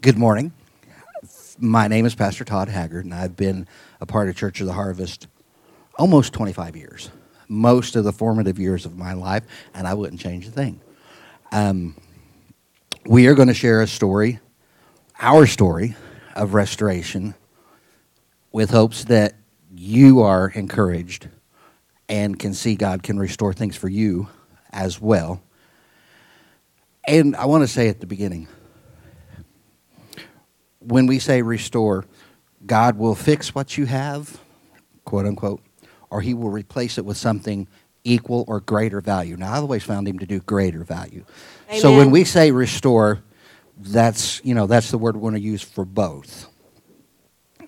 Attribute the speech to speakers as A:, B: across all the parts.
A: Good morning. My name is Pastor Todd Haggard, and I've been a part of Church of the Harvest almost 25 years, most of the formative years of my life, and I wouldn't change a thing. Um, we are going to share a story, our story of restoration, with hopes that you are encouraged and can see God can restore things for you as well. And I want to say at the beginning, when we say restore, God will fix what you have, quote unquote, or he will replace it with something equal or greater value. Now, I've always found him to do greater value. Amen. So when we say restore, that's, you know, that's the word we're going to use for both.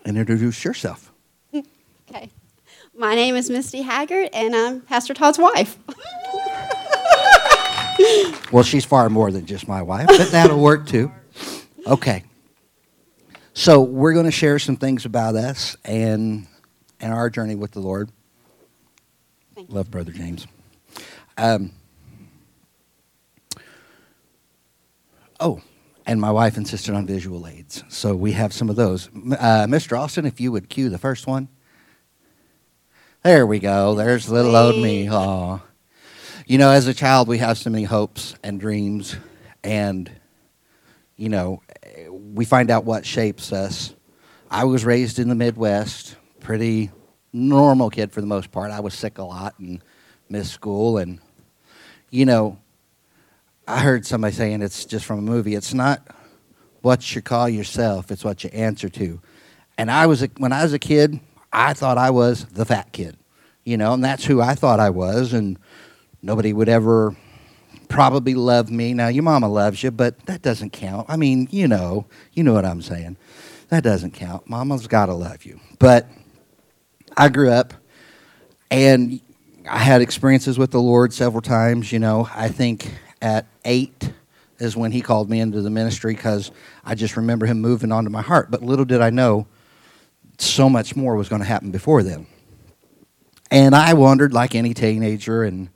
A: And introduce yourself.
B: Okay. My name is Misty Haggard, and I'm Pastor Todd's wife.
A: well, she's far more than just my wife, but that'll work too. Okay. So we're going to share some things about us and and our journey with the Lord. Love, Brother James. Um, oh, and my wife insisted on visual aids, so we have some of those. Uh, Mr. Austin, if you would cue the first one. There we go. There's little old me. Aw. You know, as a child, we have so many hopes and dreams, and you know, we find out what shapes us. I was raised in the Midwest, pretty normal kid for the most part. I was sick a lot and missed school. And, you know, I heard somebody saying it's just from a movie. It's not what you call yourself, it's what you answer to. And I was, when I was a kid, I thought I was the fat kid, you know, and that's who I thought I was. And nobody would ever probably love me. Now, your mama loves you, but that doesn't count. I mean, you know, you know what I'm saying. That doesn't count. Mama's got to love you. But I grew up and I had experiences with the Lord several times. You know, I think at eight is when He called me into the ministry because I just remember Him moving onto my heart. But little did I know so much more was going to happen before then. And I wondered, like any teenager, and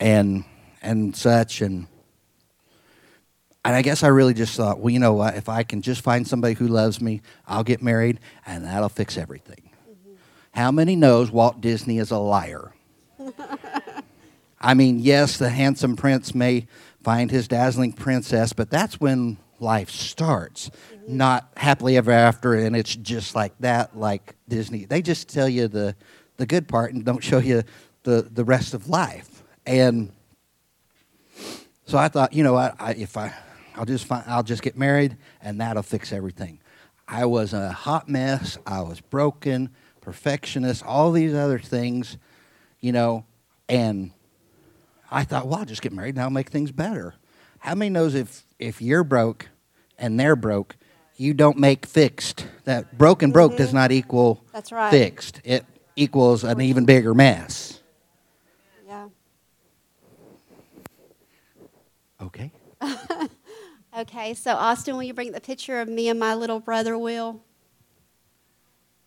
A: and and such. And and I guess I really just thought, well, you know what? If I can just find somebody who loves me, I'll get married, and that'll fix everything. Mm-hmm. How many knows Walt Disney is a liar? I mean, yes, the handsome prince may find his dazzling princess, but that's when life starts. Mm-hmm. Not happily ever after, and it's just like that, like Disney. They just tell you the, the good part and don't show you the, the rest of life. And so I thought, you know what, I, if I, I'll just find, I'll just get married, and that'll fix everything. I was a hot mess. I was broken, perfectionist, all these other things, you know, and I thought, well, I'll just get married and I'll make things better. How many knows if if you're broke and they're broke, you don't make fixed. That broken broke mm-hmm. does not equal
B: That's right.
A: fixed. It equals an even bigger mess. Okay.
B: okay, so Austin, will you bring the picture of me and my little brother, Will?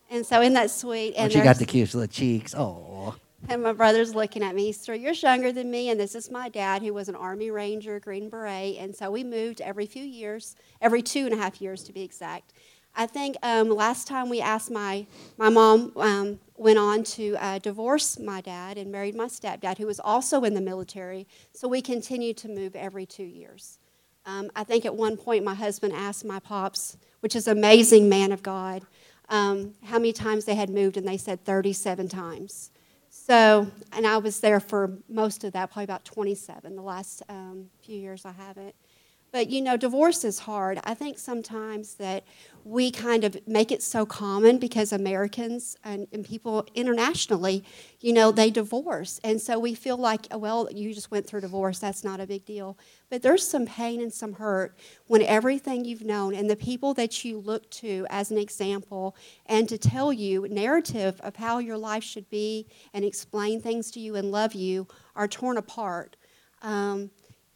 B: And so isn't that sweet?
A: And she got the cute little cheeks. Oh.
B: And my brother's looking at me. He's three years younger than me, and this is my dad, who was an Army Ranger, Green Beret. And so we moved every few years, every two and a half years to be exact. I think um, last time we asked my my mom um, went on to uh, divorce my dad and married my stepdad, who was also in the military. So we continued to move every two years. Um, I think at one point my husband asked my pops, which is amazing man of God, um, how many times they had moved, and they said 37 times. So, and I was there for most of that, probably about 27. The last um, few years I haven't. But you know, divorce is hard. I think sometimes that we kind of make it so common because Americans and, and, people internationally, you know, they divorce. And so we feel like, oh, well, you just went through divorce, that's not a big deal. But there's some pain and some hurt when everything you've known and the people that you look to as an example and to tell you narrative of how your life should be and explain things to you and love you are torn apart. Um,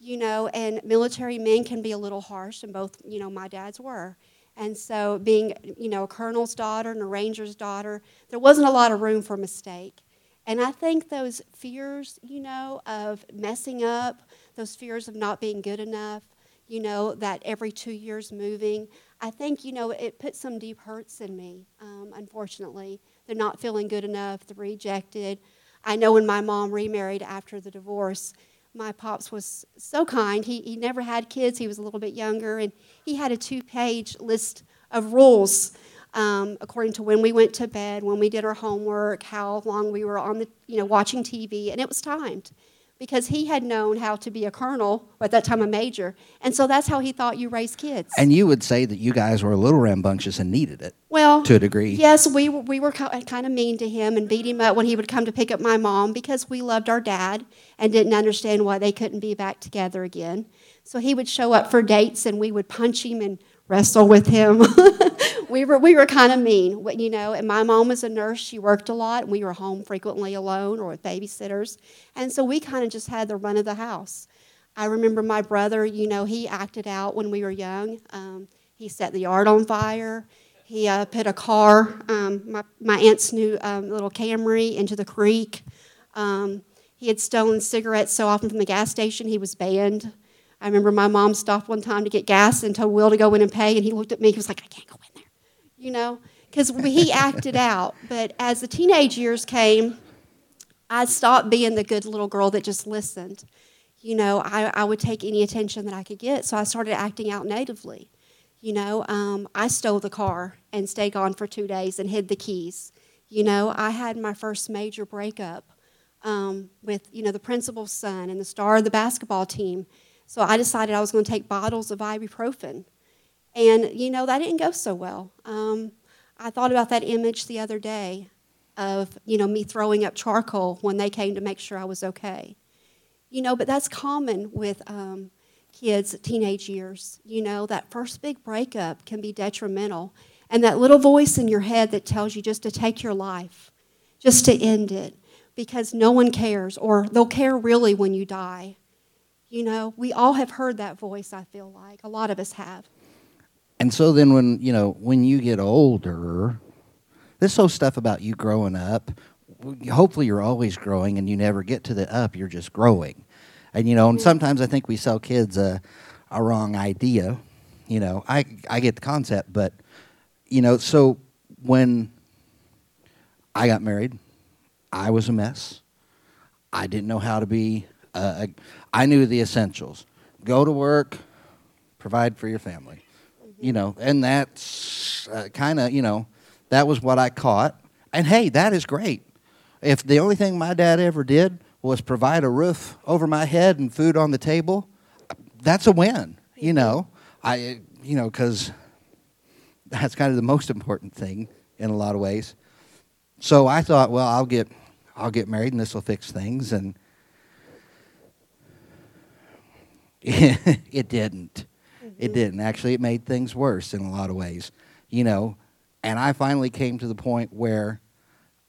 B: you know, and military men can be a little harsh, and both, you know, my dads were. And so, being, you know, a colonel's daughter and a ranger's daughter, there wasn't a lot of room for mistake. And I think those fears, you know, of messing up, those fears of not being good enough, you know, that every two years moving. I think, you know, it put some deep hurts in me, um, unfortunately. They're not feeling good enough, they're rejected. I know when my mom remarried after the divorce, my pops was so kind. He, he never had kids, he was a little bit younger, and he had a two page list of rules. Um, according to when we went to bed, when we did our homework, how long we were on the, you know, watching TV, and it was timed because he had known how to be a colonel, or at that time a major, and so that's how he thought you raised kids.
A: And you would say that you guys were a little rambunctious and needed it.
B: Well,
A: to a degree.
B: Yes, we were, we were kind of mean to him and beat him up when he would come to pick up my mom because we loved our dad and didn't understand why they couldn't be back together again. So he would show up for dates and we would punch him and wrestle with him. we were we were kind of mean, you know. And my mom was a nurse; she worked a lot, and we were home frequently alone or with babysitters, and so we kind of just had the run of the house. I remember my brother, you know, he acted out when we were young. Um, he set the yard on fire. He uh, put a car, um, my, my aunt's new um, little Camry, into the creek. Um, he had stolen cigarettes so often from the gas station, he was banned. I remember my mom stopped one time to get gas and told Will to go in and pay, and he looked at me. He was like, "I can't go in there," you know, because he acted out. But as the teenage years came, I stopped being the good little girl that just listened. You know, I, I would take any attention that I could get, so I started acting out natively. You know, um, I stole the car and stayed gone for two days and hid the keys. You know, I had my first major breakup um, with, you know, the principal's son and the star of the basketball team so I decided I was going to take bottles of ibuprofen. And, you know, that didn't go so well. Um, I thought about that image the other day of, you know, me throwing up charcoal when they came to make sure I was okay. You know, but that's common with um, kids, teenage years. You know, that first big breakup can be detrimental. And that little voice in your head that tells you just to take your life, just to end it, because no one cares, or they'll care really when you die. You know, we all have heard that voice, I feel like. A lot of us have.
A: And so then when, you know, when you get older, this whole stuff about you growing up, hopefully you're always growing and you never get to the up, you're just growing. And you know, and sometimes I think we sell kids a, a wrong idea. You know, I I get the concept, but you know, so when I got married, I was a mess. I didn't know how to be uh, I knew the essentials go to work, provide for your family. You know, and that's uh, kind of, you know, that was what I caught. And hey, that is great. If the only thing my dad ever did was provide a roof over my head and food on the table, that's a win, you mm-hmm. know. I, you know, because that's kind of the most important thing in a lot of ways. So I thought, well, I'll get, I'll get married and this will fix things. And it didn't. Mm-hmm. It didn't. Actually, it made things worse in a lot of ways. You know, and I finally came to the point where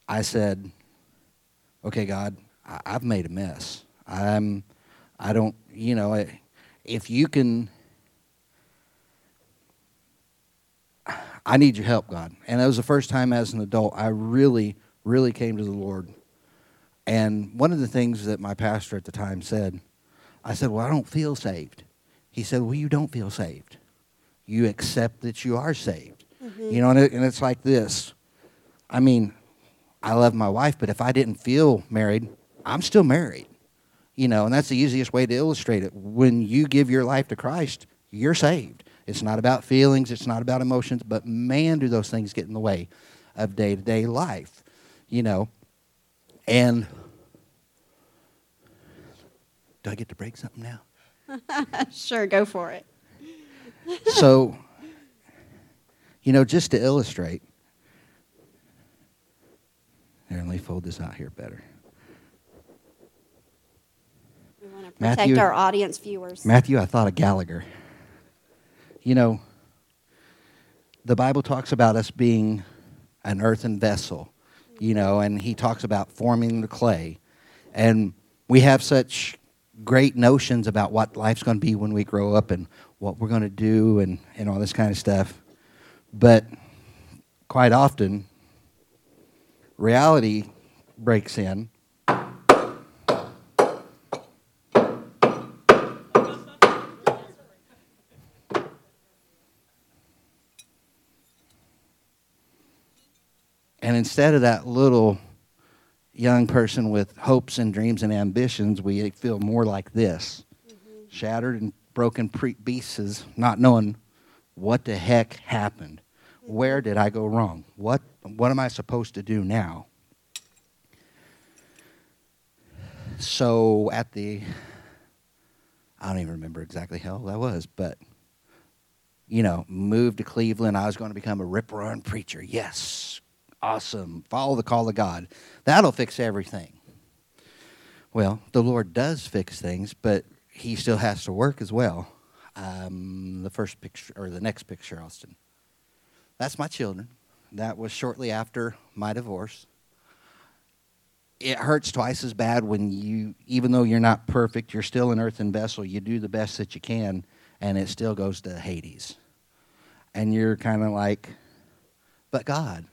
A: I said, "Okay, God, I- I've made a mess. I'm, I don't, you know, if you can." I need your help, God. And that was the first time as an adult I really, really came to the Lord. And one of the things that my pastor at the time said, I said, Well, I don't feel saved. He said, Well, you don't feel saved. You accept that you are saved. Mm-hmm. You know, and, it, and it's like this. I mean, I love my wife, but if I didn't feel married, I'm still married. You know, and that's the easiest way to illustrate it. When you give your life to Christ, you're saved. It's not about feelings, it's not about emotions, but man, do those things get in the way of day to day life, you know. And do I get to break something now?
B: sure, go for it.
A: so, you know, just to illustrate, here, let me fold this out here better.
B: We want to protect Matthew, our audience viewers.
A: Matthew, I thought of Gallagher. You know, the Bible talks about us being an earthen vessel, you know, and he talks about forming the clay. And we have such great notions about what life's going to be when we grow up and what we're going to do and, and all this kind of stuff. But quite often, reality breaks in. And instead of that little young person with hopes and dreams and ambitions, we feel more like this mm-hmm. shattered and broken pre- pieces, not knowing what the heck happened. Mm-hmm. Where did I go wrong? What, what am I supposed to do now? So at the, I don't even remember exactly how that was, but you know, moved to Cleveland. I was going to become a rip roaring preacher. Yes, awesome. Follow the call of God. That'll fix everything. Well, the Lord does fix things, but He still has to work as well. Um, the first picture, or the next picture, Austin. That's my children. That was shortly after my divorce. It hurts twice as bad when you, even though you're not perfect, you're still an earthen vessel. You do the best that you can, and it still goes to Hades. And you're kind of like, but God.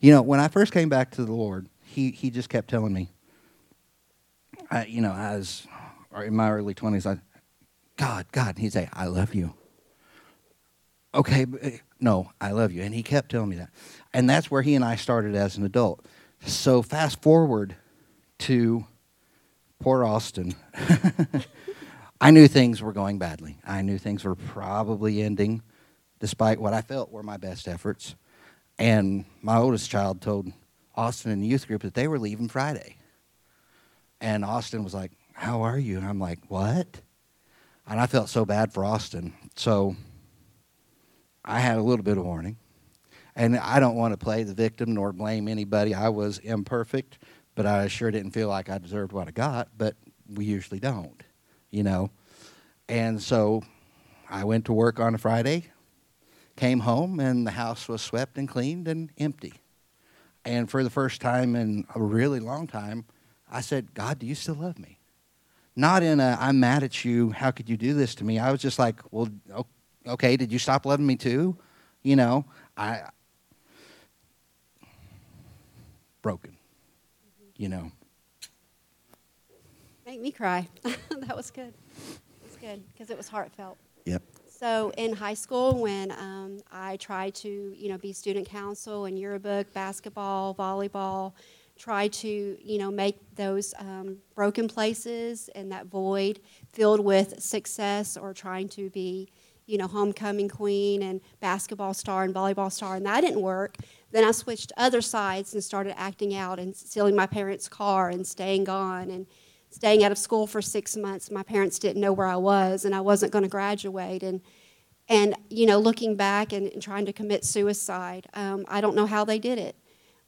A: You know, when I first came back to the Lord, He, he just kept telling me, I, you know, I was in my early 20s, I, God, God, He'd say, I love you. Okay, eh, no, I love you. And He kept telling me that. And that's where He and I started as an adult. So fast forward to poor Austin. I knew things were going badly. I knew things were probably ending, despite what I felt were my best efforts. And my oldest child told Austin in the youth group that they were leaving Friday. And Austin was like, How are you? And I'm like, What? And I felt so bad for Austin. So I had a little bit of warning. And I don't want to play the victim nor blame anybody. I was imperfect, but I sure didn't feel like I deserved what I got, but we usually don't you know. And so I went to work on a Friday, came home, and the house was swept and cleaned and empty. And for the first time in a really long time, I said, God, do you still love me? Not in a, I'm mad at you, how could you do this to me? I was just like, well, okay, did you stop loving me too? You know, I, broken, you know.
B: Make me cry. that was good. It was good because it was heartfelt.
A: Yep.
B: So in high school, when um, I tried to, you know, be student council and yearbook, basketball, volleyball, try to, you know, make those um, broken places and that void filled with success, or trying to be, you know, homecoming queen and basketball star and volleyball star, and that didn't work. Then I switched other sides and started acting out and stealing my parents' car and staying gone and staying out of school for six months. My parents didn't know where I was, and I wasn't going to graduate. And and you know, looking back and, and trying to commit suicide, um, I don't know how they did it.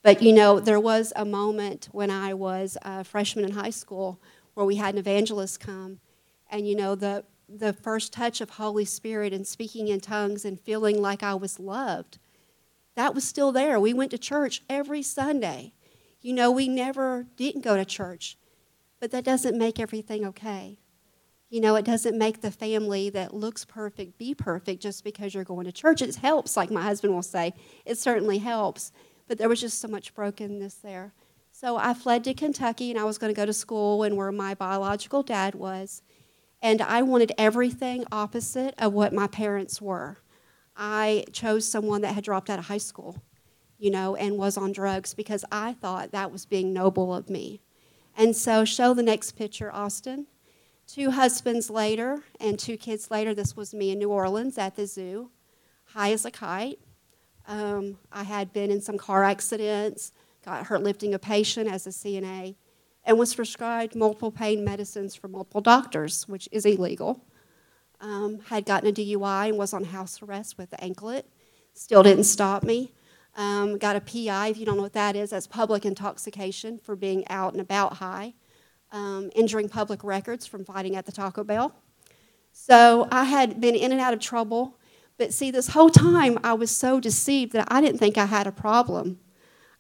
B: But you know, there was a moment when I was a freshman in high school where we had an evangelist come, and you know, the the first touch of Holy Spirit and speaking in tongues and feeling like I was loved, that was still there. We went to church every Sunday. You know, we never didn't go to church but that doesn't make everything okay. You know, it doesn't make the family that looks perfect be perfect just because you're going to church. It helps, like my husband will say. It certainly helps. But there was just so much brokenness there. So I fled to Kentucky and I was going to go to school and where my biological dad was. And I wanted everything opposite of what my parents were. I chose someone that had dropped out of high school, you know, and was on drugs because I thought that was being noble of me. And so, show the next picture, Austin. Two husbands later and two kids later, this was me in New Orleans at the zoo, high as a kite. Um, I had been in some car accidents, got hurt lifting a patient as a CNA, and was prescribed multiple pain medicines from multiple doctors, which is illegal. Um, had gotten a DUI and was on house arrest with the anklet. Still didn't stop me. Um, got a PI, if you don't know what that is, that's public intoxication for being out and about high, um, injuring public records from fighting at the Taco Bell. So I had been in and out of trouble, but see, this whole time I was so deceived that I didn't think I had a problem.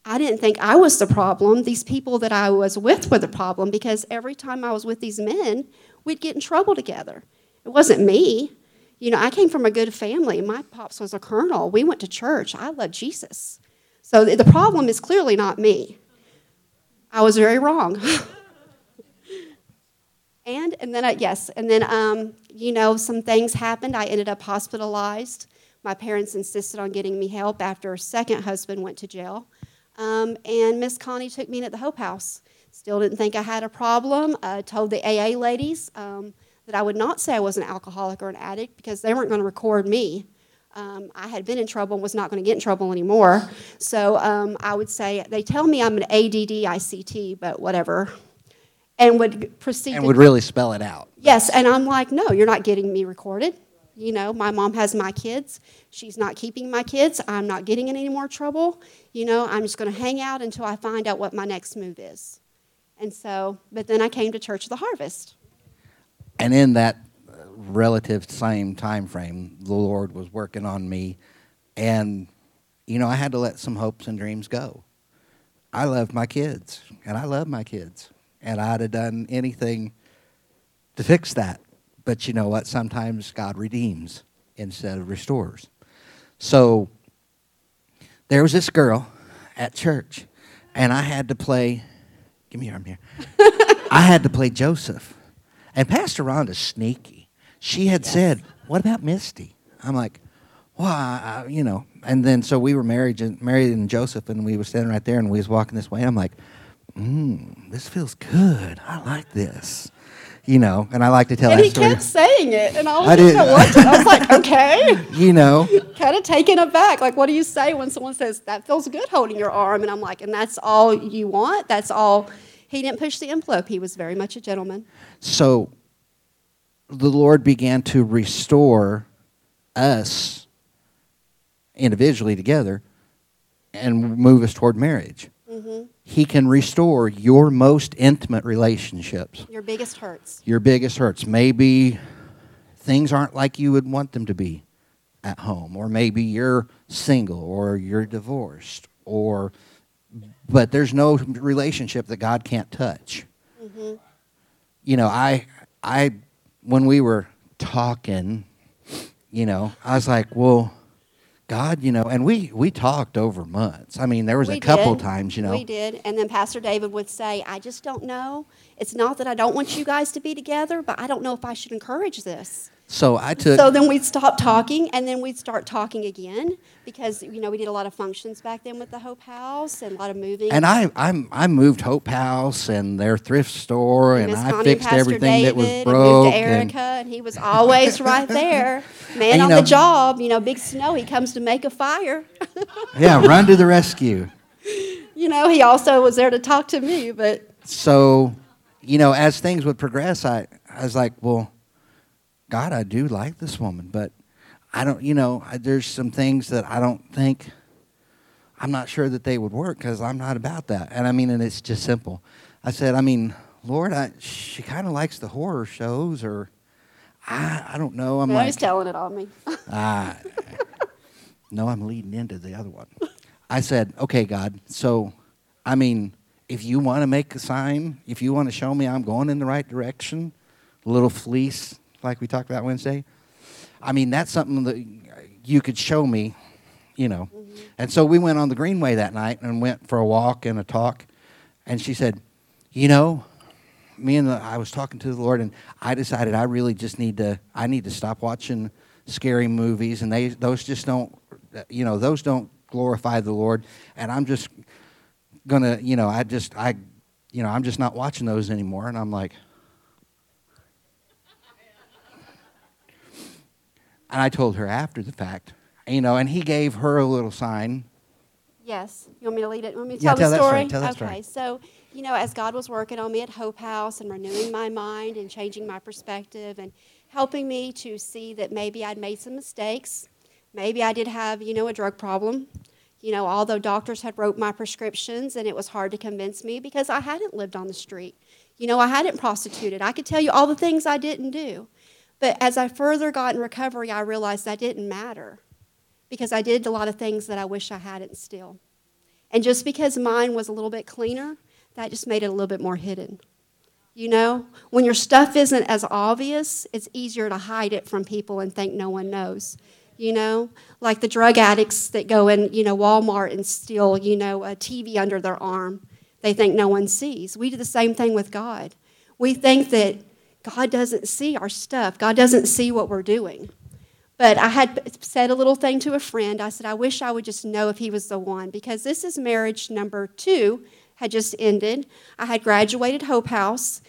B: I didn't think I was the problem. These people that I was with were the problem because every time I was with these men, we'd get in trouble together. It wasn't me. You know, I came from a good family. My pops was a colonel. We went to church. I love Jesus. So the problem is clearly not me. I was very wrong. and and then I, yes, and then um, you know some things happened. I ended up hospitalized. My parents insisted on getting me help after a second husband went to jail. Um, and Miss Connie took me in at the Hope House. Still didn't think I had a problem. I told the AA ladies um, that I would not say I was an alcoholic or an addict because they weren't going to record me. Um, I had been in trouble and was not going to get in trouble anymore. So um, I would say, they tell me I'm an ADD ICT, but whatever. And would proceed
A: And
B: to
A: would really spell it out.
B: Yes, and I'm like, no, you're not getting me recorded. You know, my mom has my kids. She's not keeping my kids. I'm not getting in any more trouble. You know, I'm just going to hang out until I find out what my next move is. And so, but then I came to Church of the Harvest.
A: And in that uh, relative same time frame, the Lord was working on me, and you know I had to let some hopes and dreams go. I love my kids, and I love my kids, and I'd have done anything to fix that. But you know what? Sometimes God redeems instead of restores. So there was this girl at church, and I had to play. Give me your arm here. I had to play Joseph. And Pastor Rhonda's sneaky. She had said, "What about Misty?" I'm like, "Well, I, I- you know." And then so we were married, and- married in Joseph, and we were standing right there, and we was walking this way. And I'm like, "Mmm, this feels good. I like this." You know, and I like to tell
B: and he
A: story.
B: kept saying it, and I was
A: I
B: what? I was like, okay,
A: You know,
B: kind of taken aback. Like, what do you say when someone says that feels good holding your arm? And I'm like, and that's all you want? That's all. He didn't push the envelope. He was very much a gentleman.
A: so the Lord began to restore us individually together and move us toward marriage.
B: hmm
A: He can restore your most intimate relationships,
B: Your biggest hurts.
A: your biggest hurts. Maybe things aren't like you would want them to be at home, or maybe you're single, or you're divorced, or but there's no relationship that God can't touch.
B: hmm
A: You know, I I when we were talking, you know, I was like, well. God, you know, and we we talked over months. I mean, there was
B: We
A: a couple
B: did.
A: times, you know.
B: We did. And then Pastor David would say, I just don't know. It's not that I don't want you guys to be together, but I don't know if I should encourage this.
A: So I took
B: so then we'd stop talking and then we'd start talking again because, you know, we did a lot of functions back then with the Hope House and a lot of moving.
A: And I, I'm, I moved Hope House and their thrift store, and,
B: Miss
A: I
B: Connie,
A: fixed
B: Pastor
A: everything that was
B: David,
A: broke.
B: And moved to
A: and-
B: Erica, and, he was always right there. Man
A: And,
B: on
A: know-
B: the job, you know, big snow, he comes to make a fire.
A: yeah, run to the rescue.
B: you know, he also was there to talk to me, but
A: So, you know, as things would progress, I, I was like, well, God, I do like this woman, but I don't, you know, I, there's some things that I don't think, I'm not sure that they would work because I'm not about that. And I mean, and it's just simple. I said, I mean, Lord, I, she kind of likes the horror shows, or I, I don't know. I'm like,
B: he's telling it on me.
A: Ah, no, I'm leading into the other one. I said, okay, God, so, I mean, if you want to make a sign, if you want to show me I'm going in the right direction, little fleece, like we talked about Wednesday, I mean, that's something that you could show me, you know. Mm-hmm. And so we went on the Greenway that night and went for a walk and a talk. And she said, you know, me and the, I was talking to the Lord, and I decided I really just need to. I need to stop watching scary movies, and they those just don't, you know, those don't glorify the Lord. And I'm just gonna, you know, I just I, you know, I'm just not watching those anymore. And I'm like, and I told her after the fact, you know, and he gave her a little sign.
B: Yes. You want me to lead it? You want me to
A: Yeah,
B: tell,
A: tell
B: the
A: that story.
B: story?
A: Tell that
B: okay.
A: story.
B: So, you know, as God was working on me at Hope House and renewing my mind and changing my perspective and helping me to see that maybe I'd made some mistakes. Maybe I did have, you know, a drug problem. You know, although doctors had wrote my prescriptions and it was hard to convince me because I hadn't lived on the street. You know, I hadn't prostituted. I could tell you all the things I didn't do. But as I further got in recovery, I realized that didn't matter because I did a lot of things that I wish I hadn't still. And just because mine was a little bit cleaner, that just made it a little bit more hidden. You know, when your stuff isn't as obvious, it's easier to hide it from people and think no one knows. You know, like the drug addicts that go in, you know, Walmart and steal, you know, a TV under their arm. They think no one sees. We do the same thing with God. We think that God doesn't see our stuff. God doesn't see what we're doing. But I had said a little thing to a friend. I said, I wish I would just know if he was the one because this is marriage number two, had just ended. I had graduated Hope House,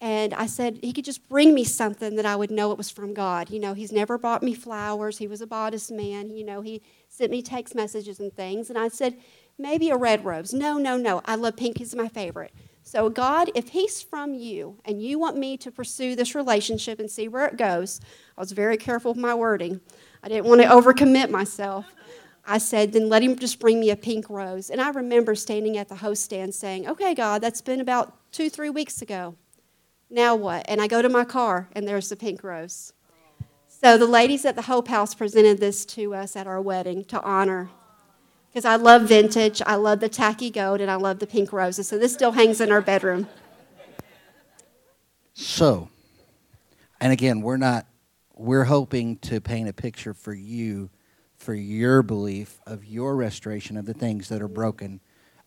B: and I said he could just bring me something that I would know it was from God. You know, he's never bought me flowers. He was a bodice man. You know, he sent me text messages and things. And I said, maybe a red rose. No, no, no. I love pink. He's my favorite. So, God, if He's from you and you want me to pursue this relationship and see where it goes, I was very careful with my wording. I didn't want to overcommit myself. I said, then let Him just bring me a pink rose. And I remember standing at the host stand saying, okay, God, that's been about two, three weeks ago. Now what? And I go to my car and there's the pink rose. So the ladies at the Hope House presented this to us at our wedding to honor because I love vintage, I love the tacky gold, and I love the pink roses. So this still hangs in our bedroom.
A: So, and again, we're not, we're hoping to paint a picture for you, for your belief of your restoration of the things that are broken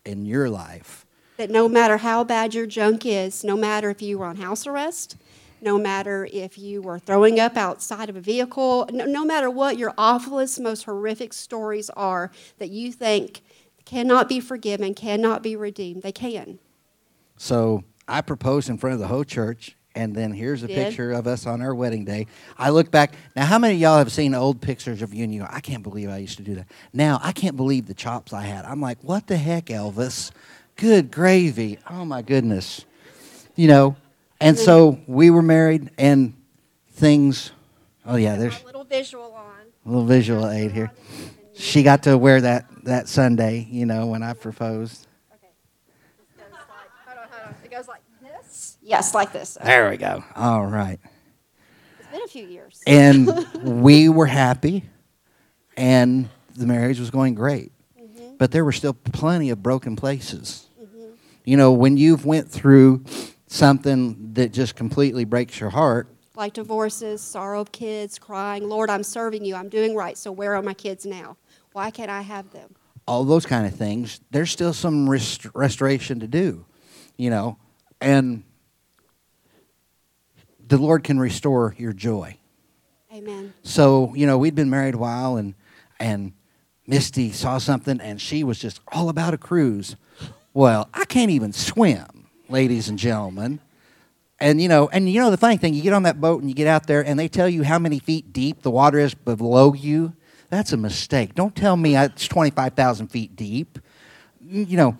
A: in your life.
B: That no matter how bad your junk is, no matter if you were on house arrest, no matter if you were throwing up outside of a vehicle, no, no matter what your awfulest, most horrific stories are that you think cannot be forgiven, cannot be redeemed, they can.
A: So I proposed in front of the whole church, and then here's a
B: Did?
A: picture of us on our wedding day. I look back. Now, how many of y'all have seen old pictures of you and you go, I can't believe I used to do that. Now, I can't believe the chops I had. I'm like, what the heck, Elvis? Good gravy. Oh, my goodness. You know, and so we were married, and things, oh, yeah, there's
B: a little visual on.
A: a little visual aid here. She got to wear that, that Sunday, you know, when I proposed.
B: Okay. This goes like, hold on, hold on. It goes like this? Yes, like this.
A: There we go. All right.
B: It's been a few years.
A: and we were happy and the marriage was going great Mhm. but there were still plenty of broken places Mhm. you know when you've went through something that just completely breaks your heart
B: like divorces, sorrow of kids, crying, Lord, I'm serving you, I'm doing right, so where are my kids now? Why can't I have them?
A: all those kind of things there's still some rest- restoration to do you know and the lord can restore your joy
B: Amen.
A: So, you know, we'd been married a while and and Misty saw something and she was just all about a cruise. Well, I can't even swim, ladies and gentlemen. And you know, and you know the funny thing, you get on that boat and you get out there and they tell you how many feet deep the water is below you. That's a mistake. Don't tell me it's 25,000 feet deep. Mm, you know,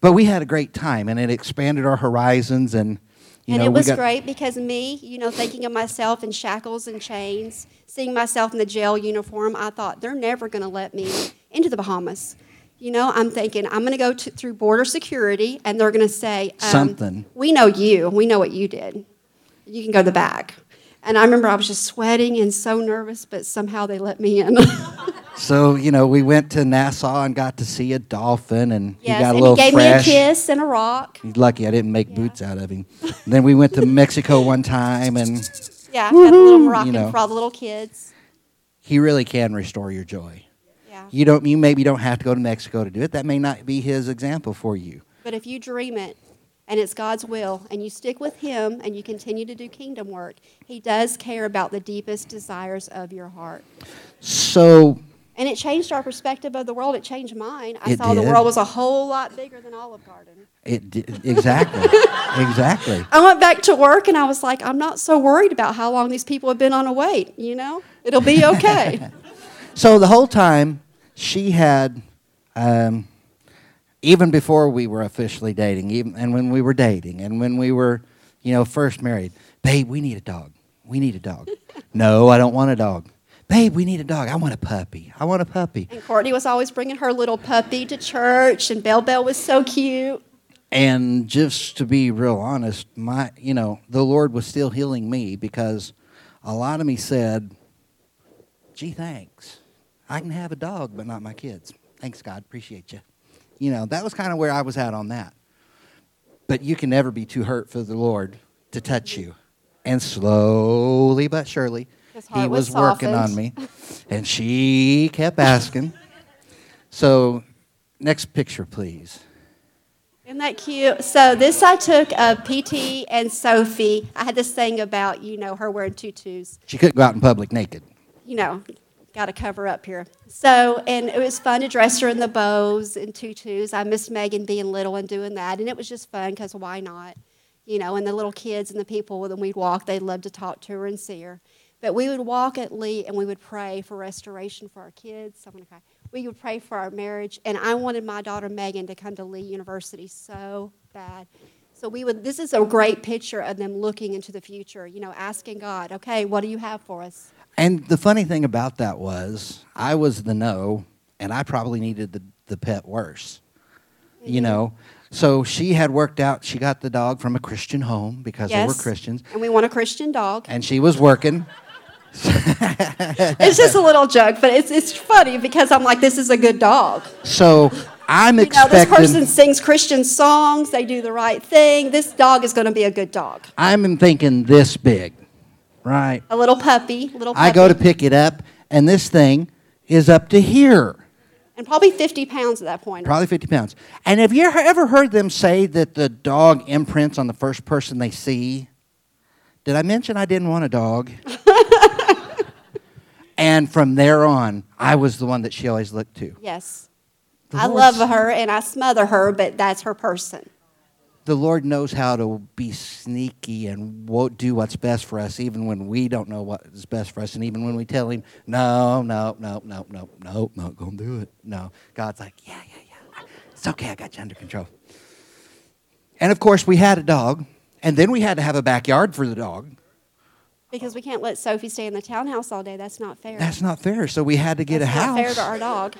A: but we had a great time and it expanded our horizons and you
B: and
A: know,
B: it was great because me, you know, thinking of myself in shackles and chains, seeing myself in the jail uniform, I thought they're never going to let me into the Bahamas. You know, I'm thinking I'm going to go to, through border security, and they're going to say um,
A: Something.
B: We know you. We know what you did. You can go to the back. And I remember I was just sweating and so nervous, but somehow they let me in.
A: So you know, we went to Nassau and got to see a dolphin, and
B: yes,
A: he got a little
B: he gave
A: fresh.
B: me a kiss and a rock.
A: He's lucky I didn't make
B: Yeah.
A: boots out of him. then we went to Mexico one time, and
B: Yeah, got the little Moroccan
A: know.
B: for all the little kids.
A: he really can restore your joy. You don't. You maybe don't have to go to Mexico to do it. That may not be his example for you.
B: But if you dream it and it's God's will and you stick with Him and you continue to do kingdom work, He does care about the deepest desires of your heart.
A: So
B: And it changed our perspective of the world. It changed mine. I saw the world was a whole lot bigger than Olive Garden.
A: it di- exactly, exactly.
B: I went back to work and I was like, I'm not so worried about how long these people have been on a wait. You know, it'll be okay.
A: So the whole time she had, um, even before we were officially dating, even and when we were dating, and when we were, you know, first married, babe, we need a dog. We need a dog. no, I don't want a dog. Babe, we need a dog. I want a puppy. I want a puppy.
B: and Courtney was always bringing her little puppy to church, and Belle Belle was so cute.
A: And just to be real honest, my, you know, the Lord was still healing me because a lot of me said, "Gee, thanks. I can have a dog, but not my kids. Thanks, God. Appreciate you." You know, that was kind of where I was at on that. But you can never be too hurt for the Lord to touch you. And slowly but surely, he was
B: was
A: working on me. And she kept asking. So, next picture, please.
B: Isn't that cute? So this I took of PT and Sophie. I had this thing about you know her wearing tutus.
A: She couldn't go out in public naked.
B: you know, got to cover up here. So, and it was fun to dress her in the bows and tutus. I missed Megan being little and doing that, and it was just fun because why not? You know, and the little kids and the people when we'd walk, they'd love to talk to her and see her. But we would walk at Lee and we would pray for restoration for our kids. I'm gonna cry. We would pray for our marriage, and I wanted my daughter Megan to come to Lee University so bad. So we would. This is a great picture of them looking into the future. You know, asking God, okay, what do you have for us?
A: And the funny thing about that was, I was the no, and I probably needed the, the pet worse. You
B: Mm-hmm.
A: know? So she had worked out, she got the dog from a Christian home because they were Christians,
B: And we want a Christian dog.
A: and she was working.
B: It's just a little joke, but it's, it's funny because I'm like, this is a good dog.
A: So I'm
B: You know, this person sings Christian songs, they do the right thing. This dog is going to be a good dog.
A: I'm thinking this big, right?
B: A little puppy, little puppy.
A: I go to pick it up, and this thing is up to here,
B: And probably 50 pounds at that point.
A: probably 50 pounds. And have you ever heard them say that the dog imprints on the first person they see? Did I mention I didn't want a dog? and from there on, I was the one that she always looked to.
B: Yes.
A: The
B: I
A: Lord's-
B: love her and I smother her, but that's her person.
A: The Lord knows how to be sneaky and won't do what's best for us, even when we don't know what is best for us, and even when we tell Him, "No, no, no, no, no, no, not gonna do it." No, God's like, "Yeah, yeah, yeah, it's okay. I got you under control." And of course, we had a dog, and then we had to have a backyard for the dog.
B: Because we can't let Sophie stay in the townhouse all day. That's not fair.
A: That's not fair. So we had to get
B: That's
A: a
B: not
A: house.
B: fair to our dog.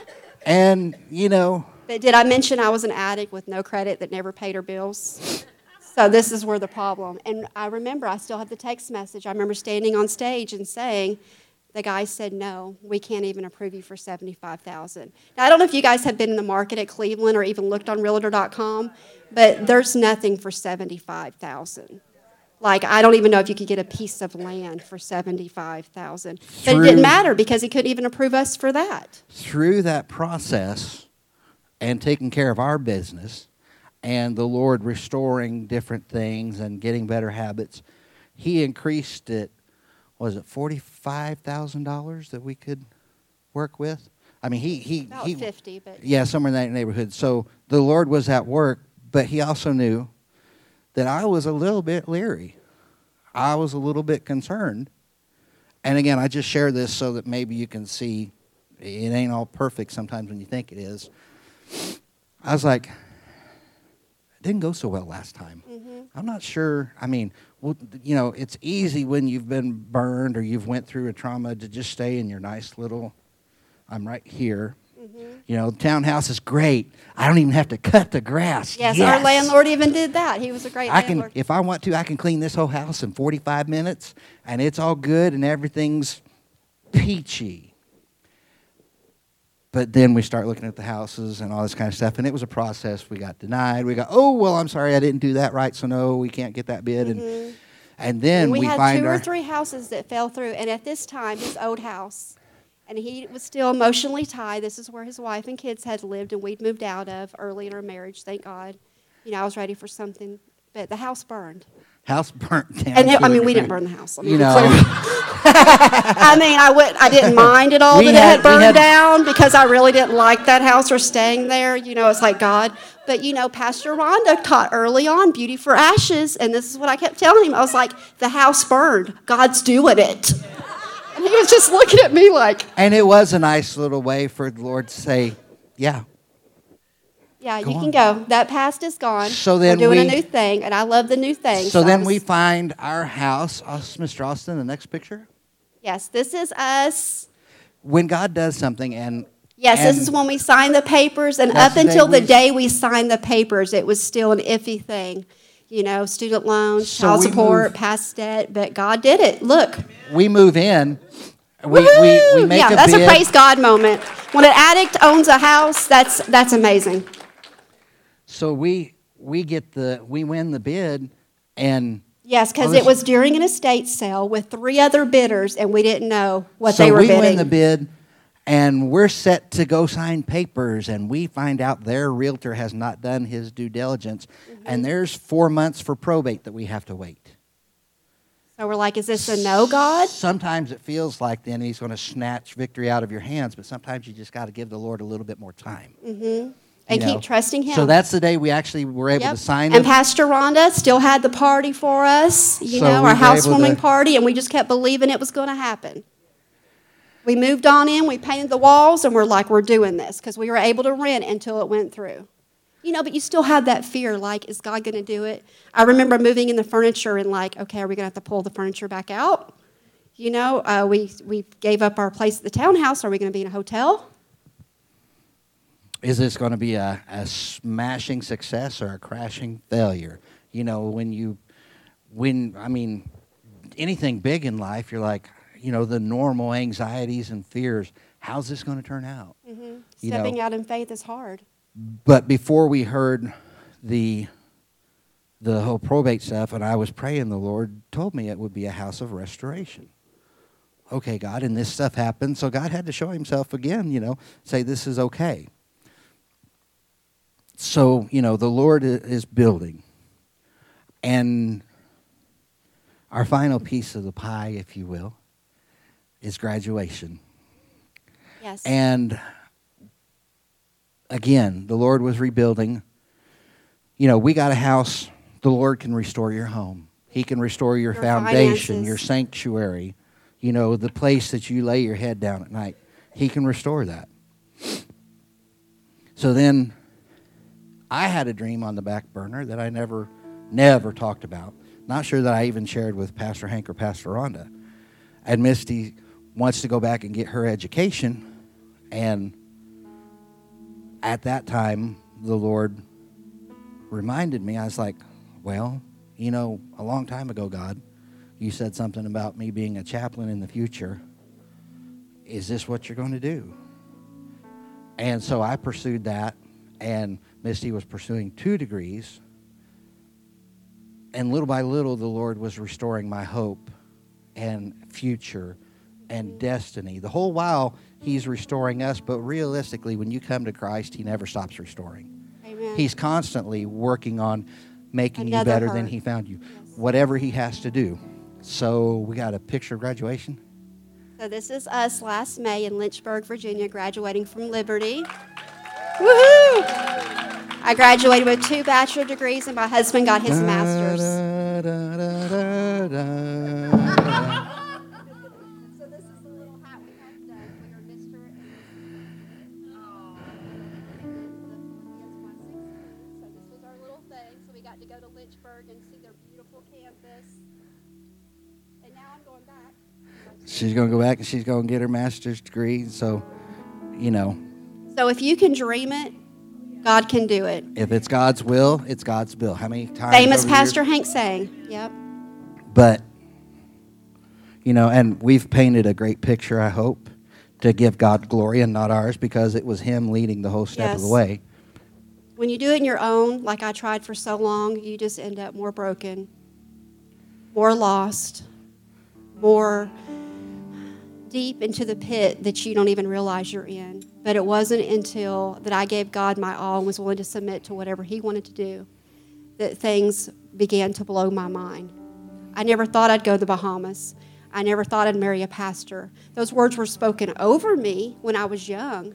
A: and you know,
B: But did I mention I was an addict with no credit that never paid her bills? So this is where the problem. And I remember I still have the text message. I remember standing on stage and saying, the guy said, "No, we can't even approve you for seventy-five thousand. Now I don't know if you guys have been in the market at Cleveland or even looked on Realtor.com, but there's nothing for seventy-five thousand. Like I don't even know if you could get a piece of land for seventy-five thousand. But it didn't matter because he couldn't even approve us for that.
A: through that process and taking care of our business and the Lord restoring different things and getting better habits, He increased it. Was it forty-five thousand dollars that we could work with? I mean, he he
B: About
A: he,
B: fifty, but
A: yeah, somewhere in that neighborhood. So the Lord was at work, but He also knew that I was a little bit leery. I was a little bit concerned. And again, I just share this so that maybe you can see it ain't all perfect sometimes when you think it is. I was like, it didn't go so well last time.
B: Mhm.
A: I'm not sure. I mean, well, you know, it's easy when you've been burned or you've went through a trauma to just stay in your nice little. I'm right here.
B: Mm-hmm.
A: You know, the townhouse is great. I don't even have to cut the grass.
B: Yes, our landlord even did that. He was a great
A: I can, if I want to, I can clean this whole house in 45 minutes, and it's all good and everything's peachy. But then we start looking at the houses and all this kind of stuff, and it was a process. We got denied. We got, oh well, I'm sorry, I didn't do that right, so no, we can't get that bid. And mm-hmm. and then
B: And we,
A: we,
B: had two or three houses that fell through, and at this time, his old house, and he was still emotionally tied. This is where his wife and kids had lived, and we'd moved out of early in our marriage. Thank God. You know, I was ready for something, but the house burned.
A: House burnt down.
B: And it, I mean, we didn't burn the house. I mean,
A: You know.
B: I mean, I would, I didn't mind at all
A: We
B: that
A: had-
B: it had burned
A: had-
B: down because I really didn't like that house or staying there. You know, it's like God. But you know, Pastor Rhonda taught early on beauty for ashes, and this is what I kept telling him. I was like, the house burned. God's doing it. And he was just looking at me like,
A: and it was a nice little way for the Lord to say, yeah,
B: yeah,
A: Go
B: you
A: on.
B: can go. That past is gone.
A: So then
B: We're doing
A: we-
B: a new thing, and I love the new thing.
A: So
B: I
A: then
B: was-
A: we find our house. Uh, Mr. Austin, the next picture.
B: yes, this is us.
A: When God does something, and
B: Yes, this is when we signed the papers, and up until the
A: we-
B: day we signed the papers, it was still an iffy thing. You know, student loans,
A: So
B: child support,
A: moved-
B: past debt, but God did it. Look.
A: we move in. We, we, we make
B: yeah,
A: a
B: that's
A: bid.
B: a praise God moment. When an addict owns a house, that's that's amazing.
A: So we we get the we win the bid, and
B: Yes, because it was during an estate sale with three other bidders, and we didn't know what
A: so
B: they were
A: we
B: bidding.
A: win the bid, and we're set to go sign papers, and we find out their realtor has not done his due diligence,
B: Mm-hmm.
A: and there's four months for probate that we have to wait.
B: so So we're like, is this a no, God?
A: Sometimes it feels like the enemy's going to snatch victory out of your hands, but sometimes you just got to give the Lord a little bit more time.
B: Mm-hmm. And
A: you know.
B: keep trusting Him.
A: So that's the day we actually were able
B: Yep.
A: to sign
B: And. Pastor Rhonda still had the party for us, you
A: So
B: know,
A: we
B: our housewarming
A: to-
B: party, and we just kept believing it was going to happen. We moved on in, we painted the walls, and we're like, we're doing this because we were able to rent until it went through. You know, but you still had that fear like, is God going to do it? I remember moving in the furniture and like, okay, are we going to have to pull the furniture back out? You know, uh, we, we gave up our place at the townhouse. Are we going to be in a hotel?
A: Is this going to be a, a smashing success or a crashing failure? You know, when you, when, I mean, anything big in life, you're like, you know, the normal anxieties and fears. How's this going to turn out?
B: Mm-hmm. Stepping
A: know.
B: out in faith is hard.
A: But before we heard the the whole probate stuff, and I was praying, the Lord told me it would be a house of restoration. Okay, God, and this stuff happened, so God had to show Himself again. You know, say this is okay. So you know, the Lord is building, and our final piece of the pie, if you will, is graduation.
B: Yes.
A: And again, the Lord was rebuilding. You know, we got a house. The Lord can restore your home. He can restore your,
B: Your
A: foundation,
B: finances.
A: your sanctuary, you know, the place that you lay your head down at night. He can restore that. So then I had a dream on the back burner that I never, never talked about. Not sure that I even shared with Pastor Hank or Pastor Rhonda. And Misty wants to go back and get her education. And at that time, the Lord reminded me, I was like, well, you know, a long time ago, God, you said something about me being a chaplain in the future. Is this what you're going to do? And so I pursued that, and Misty was pursuing two degrees. And little by little, the Lord was restoring my hope and future and destiny. The whole while, He's restoring us, but realistically, when you come to Christ, He never stops restoring.
B: Amen.
A: He's constantly working on making
B: Another
A: you better than. He found you,
B: Yes.
A: whatever He has to do. So we got a picture of graduation.
B: So this is us last May in Lynchburg, Virginia, graduating from Liberty. Woohoo! I graduated with two bachelor degrees, and my husband got his master's.
A: Da, da, da, da, da, da.
B: So this is the little hat we have done for your Mr. So this was our little thing. So we got to go to Lynchburg and see their beautiful campus. And now I'm going back.
A: She's going to go back and she's going to get her master's degree. So, you know,
B: So if you can dream it, God can do it.
A: if it's God's will, it's God's will. How many times?
B: Famous Pastor Hank saying. Yep.
A: But, you know, and we've painted a great picture, I hope, to give God glory and not ours because it was Him leading the whole step of the way.
B: When you do it in your own, like I tried for so long, you just end up more broken, more lost, more deep into the pit that you don't even realize you're in. But it wasn't until that I gave God my all and was willing to submit to whatever He wanted to do that things began to blow my mind. I never thought I'd go to the Bahamas. I never thought I'd marry a pastor. Those words were spoken over me when I was young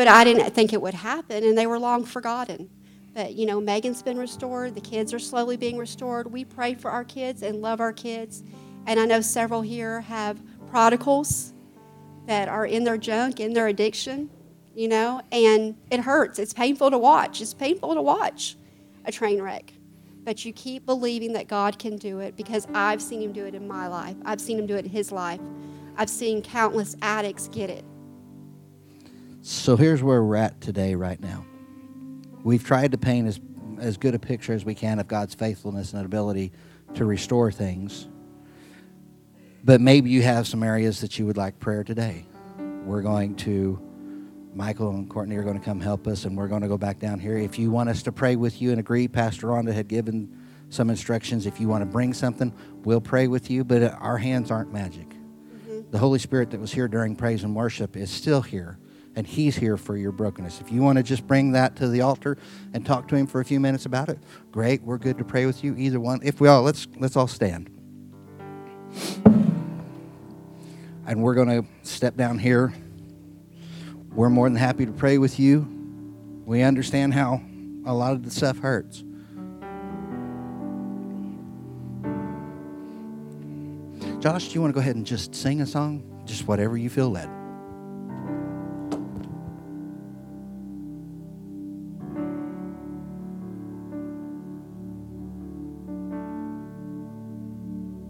B: but I didn't think it would happen, and they were long forgotten. But you know, Megan's been restored. The kids are slowly being restored. We pray for our kids and love our kids, and I know several here have prodigals that are in their junk, in their addiction. You know, and it hurts. It's painful to watch. It's painful to watch a train wreck. But you keep believing that God can do it because I've seen Him do it in my life. I've seen Him do it in His life. I've seen countless addicts get it.
A: So here's where we're at today, right now. We've tried to paint as, as good a picture as we can of God's faithfulness and ability to restore things. But maybe you have some areas that you would like prayer today. We're going to, Michael and Courtney are going to come help us, and we're going to go back down here. If you want us to pray with you and agree, Pastor Rhonda had given some instructions. If you want to bring something, we'll pray with you, but uh, our hands aren't magic. Mm-hmm. The Holy Spirit that was here during praise and worship is still here, and He's here for your brokenness. If you want to just bring that to the altar and talk to Him for a few minutes about it, great. We're good to pray with you. Either one. If we all let's let's all stand. And we're going to step down here. We're more than happy to pray with you. We understand how a lot of the stuff hurts. Josh, do you want to go ahead and just sing a song? Just whatever you feel led.